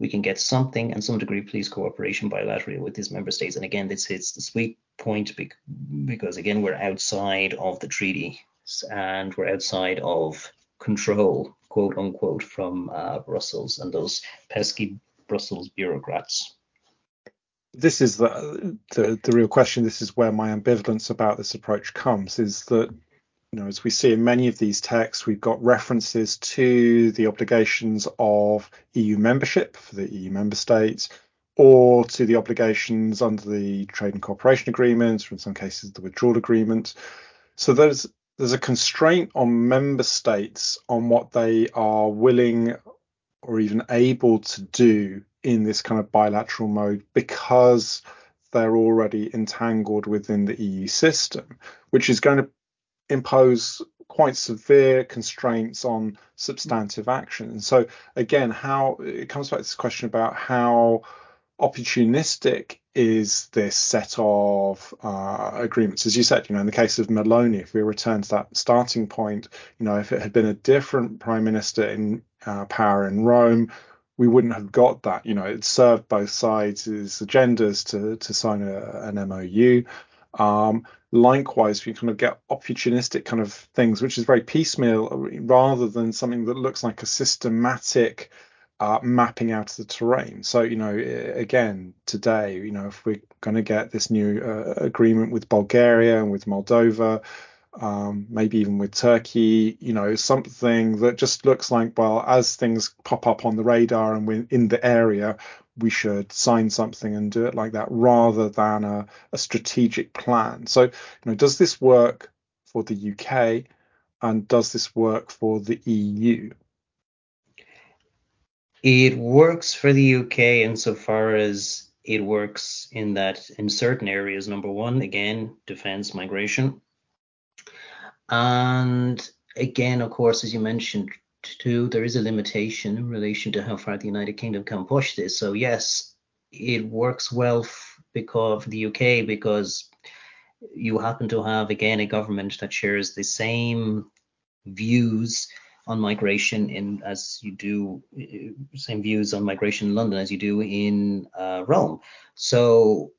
we can get something and some degree of police cooperation bilaterally with these member states. And again, this hits the sweet point because again, we're outside of the treaty and we're outside of control, quote unquote, from uh, Brussels and those pesky Brussels bureaucrats. This is the, the the real question. This is where my ambivalence about this approach comes. Is that you know, as we see in many of these texts, we've got references to the obligations of EU membership for the EU member states, or to the obligations under the trade and cooperation agreements, or in some cases the withdrawal agreement. So there's there's a constraint on member states on what they are willing or even able to do in this kind of bilateral mode because they're already entangled within the EU system, which is going to impose quite severe constraints on substantive action. And so again, how it comes back to this question about how opportunistic is this set of uh, agreements? As you said, you know, in the case of Meloni, if we return to that starting point, you know, if it had been a different prime minister in uh, power in Rome, we wouldn't have got that. You know, it served both sides' agendas to to sign a, an MOU. Um, likewise, we kind of get opportunistic kind of things, which is very piecemeal rather than something that looks like a systematic uh, mapping out of the terrain. So, you know, again, today, you know, if we're going to get this new uh, agreement with Bulgaria and with Moldova, um, maybe even with Turkey, you know, something that just looks like, well, as things pop up on the radar and we're in the area, we should sign something and do it like that rather than a, a strategic plan. So, you know, does this work for the UK and does this work for the EU? It works for the UK insofar as it works in that in certain areas, number one, again, defense migration. And again, of course, as you mentioned, too, there is a limitation in relation to how far the United Kingdom can push this. So yes, it works well because the UK because you happen to have again a government that shares the same views on migration in as you do same views on migration in London as you do in uh, Rome. So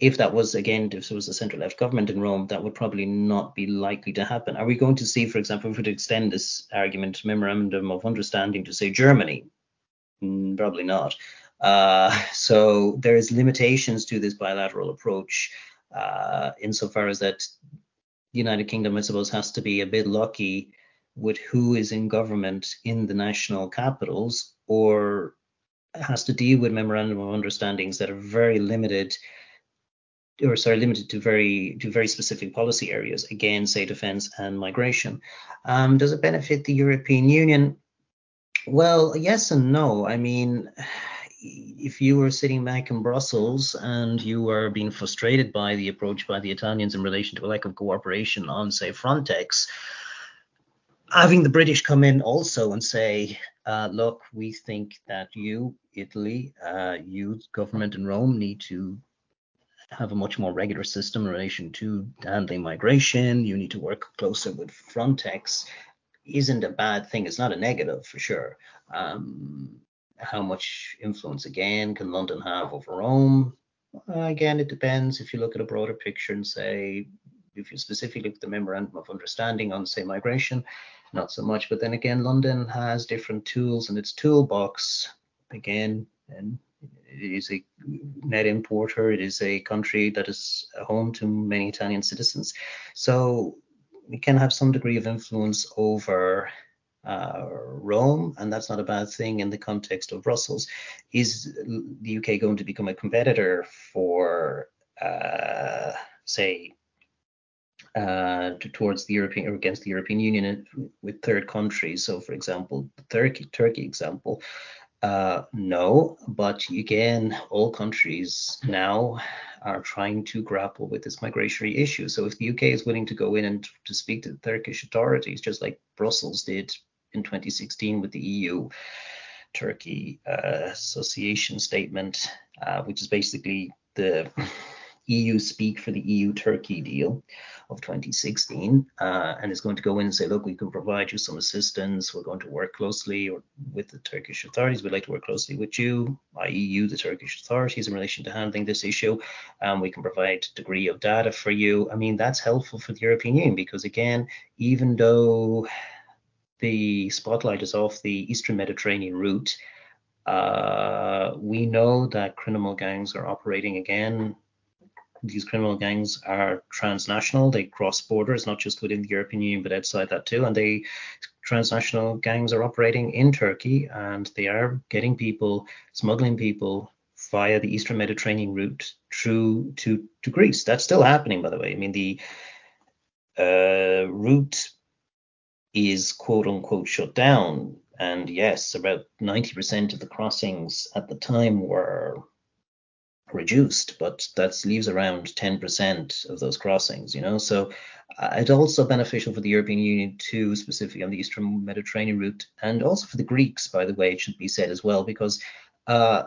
if that was again if there was a centre left government in Rome, that would probably not be likely to happen. Are we going to see, for example, if we extend this argument memorandum of understanding to say Germany? Mm, probably not. Uh, so there is limitations to this bilateral approach uh, insofar as that the United Kingdom, I suppose, has to be a bit lucky with who is in government in the national capitals, or has to deal with memorandum of understandings that are very limited or sorry, limited to very to very specific policy areas. Again, say defence and migration. Um, does it benefit the European Union? Well, yes and no. I mean, if you were sitting back in Brussels and you were being frustrated by the approach by the Italians in relation to a lack of cooperation on, say, Frontex, having the British come in also and say, uh, look, we think that you, Italy, uh, you, government in Rome, need to have a much more regular system in relation to handling migration. You need to work closer with Frontex. Isn't a bad thing. It's not a negative for sure. Um, how much influence again can London have over Rome? Again, it depends. If you look at a broader picture and say, if you specifically look at the memorandum of understanding on, say, migration, not so much. But then again, London has different tools in its toolbox. Again, and it is a net importer. It is a country that is home to many Italian citizens. So we can have some degree of influence over uh, Rome, and that's not a bad thing in the context of Brussels. Is the UK going to become a competitor for, uh, say, uh, towards the European or against the European Union with third countries? So, for example, the Turkey Turkey example. Uh, no, but again, all countries now are trying to grapple with this migratory issue. So if the UK is willing to go in and to speak to the Turkish authorities, just like Brussels did in 2016 with the EU Turkey uh, association statement, uh, which is basically the EU speak for the EU Turkey deal of 2016 uh, and is going to go in and say, look, we can provide you some assistance. We're going to work closely with the Turkish authorities. We'd like to work closely with you, i.e., you, the Turkish authorities, in relation to handling this issue. Um, we can provide degree of data for you. I mean, that's helpful for the European Union because, again, even though the spotlight is off the Eastern Mediterranean route, uh, we know that criminal gangs are operating again these criminal gangs are transnational. They cross borders, not just within the European Union, but outside that too. And they transnational gangs are operating in Turkey, and they are getting people, smuggling people via the Eastern Mediterranean route through to to Greece. That's still happening, by the way. I mean, the uh, route is quote unquote shut down. And yes, about 90% of the crossings at the time were reduced, but that leaves around 10% of those crossings, you know. So uh, it's also beneficial for the European Union too, specifically on the Eastern Mediterranean route, and also for the Greeks, by the way, it should be said as well, because uh,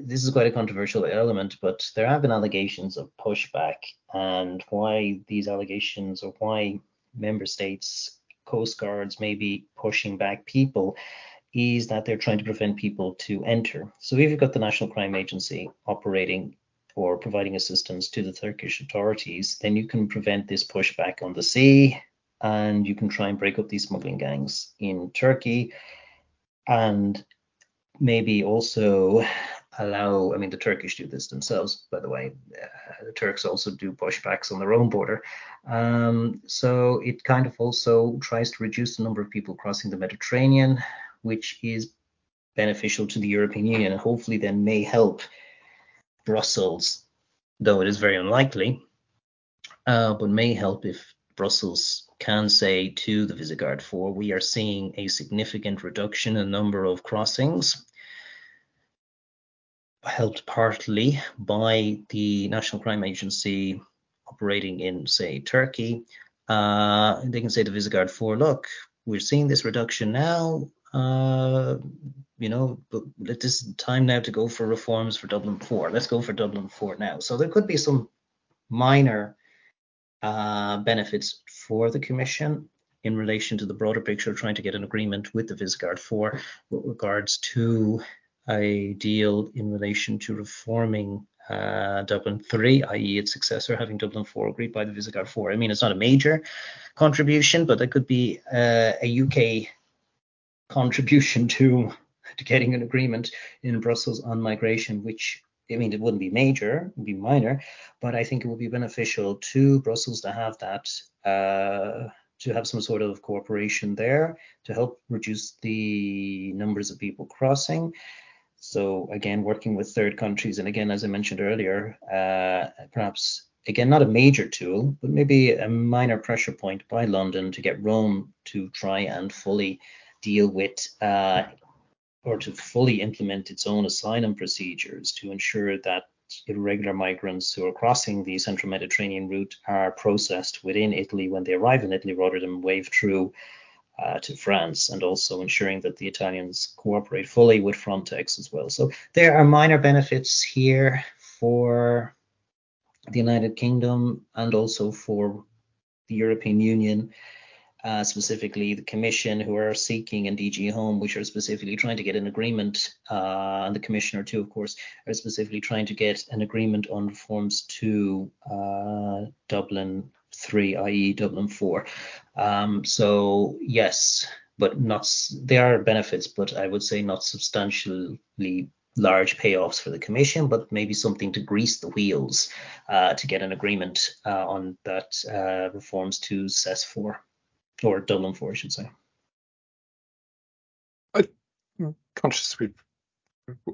this is quite a controversial element, but there have been allegations of pushback, and why these allegations or why member states coast guards may be pushing back people is that they're trying to prevent people to enter. So if you've got the National Crime Agency operating or providing assistance to the Turkish authorities, then you can prevent this pushback on the sea and you can try and break up these smuggling gangs in Turkey and maybe also allow, I mean, the Turkish do this themselves, by the way. Uh, the Turks also do pushbacks on their own border. Um, so it kind of also tries to reduce the number of people crossing the Mediterranean which is beneficial to the European Union and hopefully then may help Brussels, though it is very unlikely, uh, but may help if Brussels can say to the Visegrad 4, we are seeing a significant reduction in the number of crossings, helped partly by the National Crime Agency operating in, say, Turkey. Uh, they can say to Visegrad 4, look, we're seeing this reduction now uh, you know, but this is time now to go for reforms for Dublin 4. Let's go for Dublin 4 now. So there could be some minor uh, benefits for the Commission in relation to the broader picture, trying to get an agreement with the Visegrad 4 with regards to a deal in relation to reforming uh, Dublin 3, i.e., its successor, having Dublin 4 agreed by the Visegrad 4. I mean, it's not a major contribution, but there could be uh, a UK contribution to to getting an agreement in Brussels on migration, which I mean, it wouldn't be major, it would be minor, but I think it would be beneficial to Brussels to have that, uh, to have some sort of cooperation there to help reduce the numbers of people crossing. So again, working with third countries, and again, as I mentioned earlier, uh, perhaps again not a major tool, but maybe a minor pressure point by London to get Rome to try and fully deal with uh, or to fully implement its own asylum procedures to ensure that irregular migrants who are crossing the central Mediterranean route are processed within Italy when they arrive in Italy rather than wave through uh, to France, and also ensuring that the Italians cooperate fully with Frontex as well. So there are minor benefits here for the United Kingdom and also for the European Union uh, specifically the Commission, who are seeking, and DG Home, which are specifically trying to get an agreement, uh, and the Commissioner too, of course, are specifically trying to get an agreement on reforms to uh, Dublin 3, i.e. Dublin 4. Um, so yes, but not there are benefits, but I would say not substantially large payoffs for the commission, but maybe something to grease the wheels uh, to get an agreement uh, on that uh, reforms to CES 4 or Dublin 4, I should say. I'm conscious we've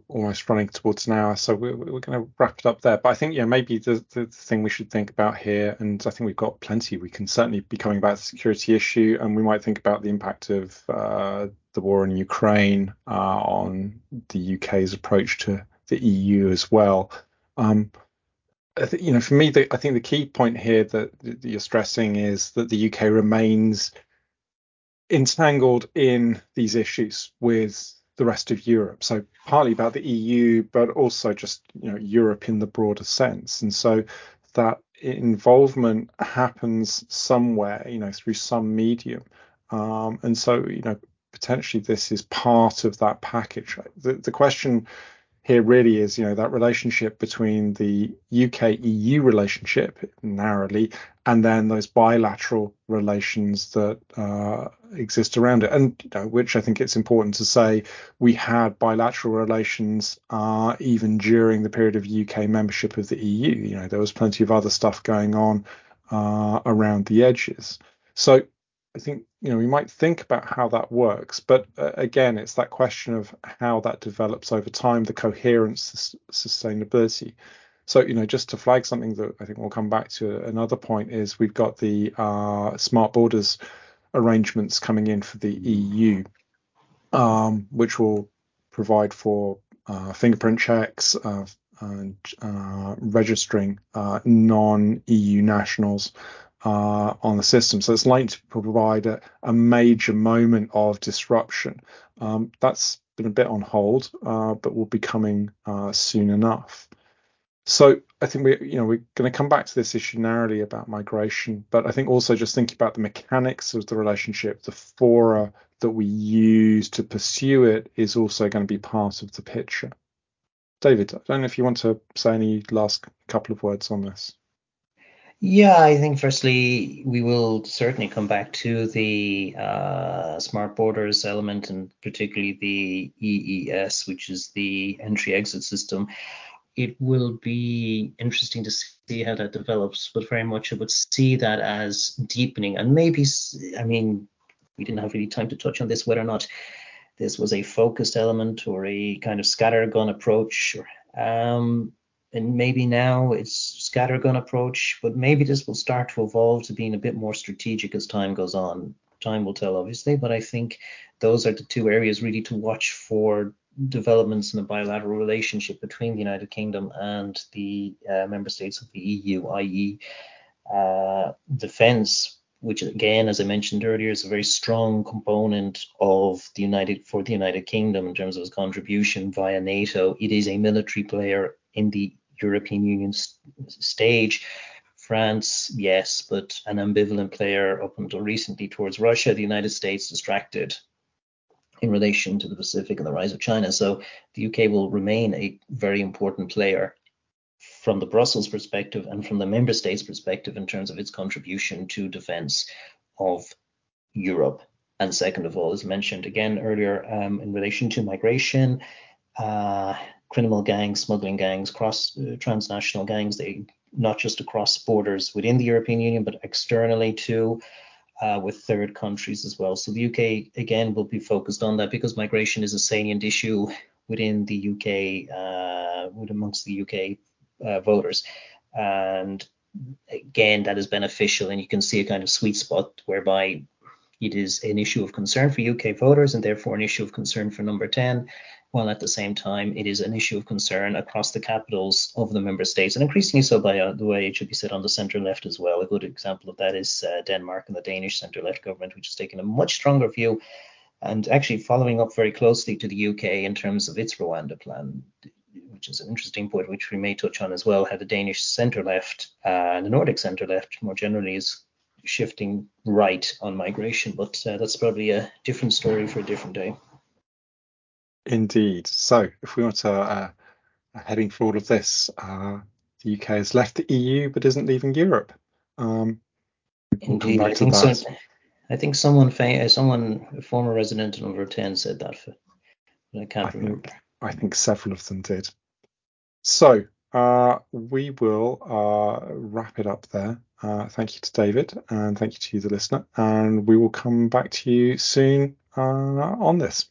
almost running towards an hour, so we're, we're going to wrap it up there. But I think, yeah, maybe the, the thing we should think about here, and I think we've got plenty. We can certainly be coming back to the security issue, and we might think about the impact of uh, the war in Ukraine uh, on the UK's approach to the EU as well. Um, you know, for me, the, I think the key point here that, that you're stressing is that the UK remains entangled in these issues with the rest of Europe. So partly about the EU, but also just you know Europe in the broader sense. And so that involvement happens somewhere, you know, through some medium. Um, and so you know potentially this is part of that package. The, the question here really is, you know, that relationship between the UK EU relationship narrowly and then those bilateral relations that uh, exist around it. And you know, which I think it's important to say we had bilateral relations uh, even during the period of UK membership of the EU. You know, there was plenty of other stuff going on uh, around the edges. So I think you know we might think about how that works, but uh, again, it's that question of how that develops over time, the coherence, sustainability. So you know, just to flag something that I think we'll come back to another point is we've got the uh, smart borders arrangements coming in for the EU, um, which will provide for uh, fingerprint checks uh, and uh, registering uh, non-EU nationals uh, on the system. So it's likely to provide a, a major moment of disruption. Um, that's been a bit on hold, uh, but will be coming uh, soon enough. So I think we, you know, we're going to come back to this issue narrowly about migration, but I think also just thinking about the mechanics of the relationship, the fora that we use to pursue it is also going to be part of the picture. David, I don't know if you want to say any last couple of words on this. Yeah, I think firstly, we will certainly come back to the uh, smart borders element and particularly the EES, which is the entry exit system. It will be interesting to see how that develops, but very much I would see that as deepening and maybe, I mean, we didn't have really time to touch on this, whether or not this was a focused element or a kind of scattergun approach. Um, and maybe now it's scattergun approach, but maybe this will start to evolve to being a bit more strategic as time goes on. Time will tell, obviously, but I think those are the two areas really to watch for developments in the bilateral relationship between the United Kingdom and the uh, member states of the EU, i.e., uh, defence, which again, as I mentioned earlier, is a very strong component of the United for the United Kingdom in terms of its contribution via NATO. It is a military player in the European Union stage. France, yes, but an ambivalent player up until recently towards Russia. The United States distracted in relation to the Pacific and the rise of China. So the UK will remain a very important player from the Brussels perspective and from the member states perspective in terms of its contribution to defense of Europe. And second of all, as mentioned again earlier, um, in relation to migration, uh, criminal gangs, smuggling gangs, cross uh, transnational gangs, they not just across borders within the European Union, but externally too, uh, with third countries as well. So the UK again will be focused on that because migration is a salient issue within the UK, uh, amongst the UK uh, voters, and again that is beneficial, and you can see a kind of sweet spot whereby it is an issue of concern for UK voters and therefore an issue of concern for number 10, while at the same time it is an issue of concern across the capitals of the member states and increasingly so by uh, the way it should be said on the centre left as well. A good example of that is uh, Denmark and the Danish centre left government, which has taken a much stronger view and actually following up very closely to the UK in terms of its Rwanda plan, which is an interesting point, which we may touch on as well, how the Danish centre left uh, and the Nordic centre left more generally is shifting right on migration. But uh, that's probably a different story for a different day. Indeed. So, if we want to uh, heading for all of this, uh, the UK has left the EU but isn't leaving Europe. Um, Indeed, I think. I think someone, someone, a former resident of number ten, said that. For, I can't I remember. Think, I think several of them did. So uh, we will uh, wrap it up there. Uh, thank you to David and thank you to you, the listener. And we will come back to you soon uh, on this.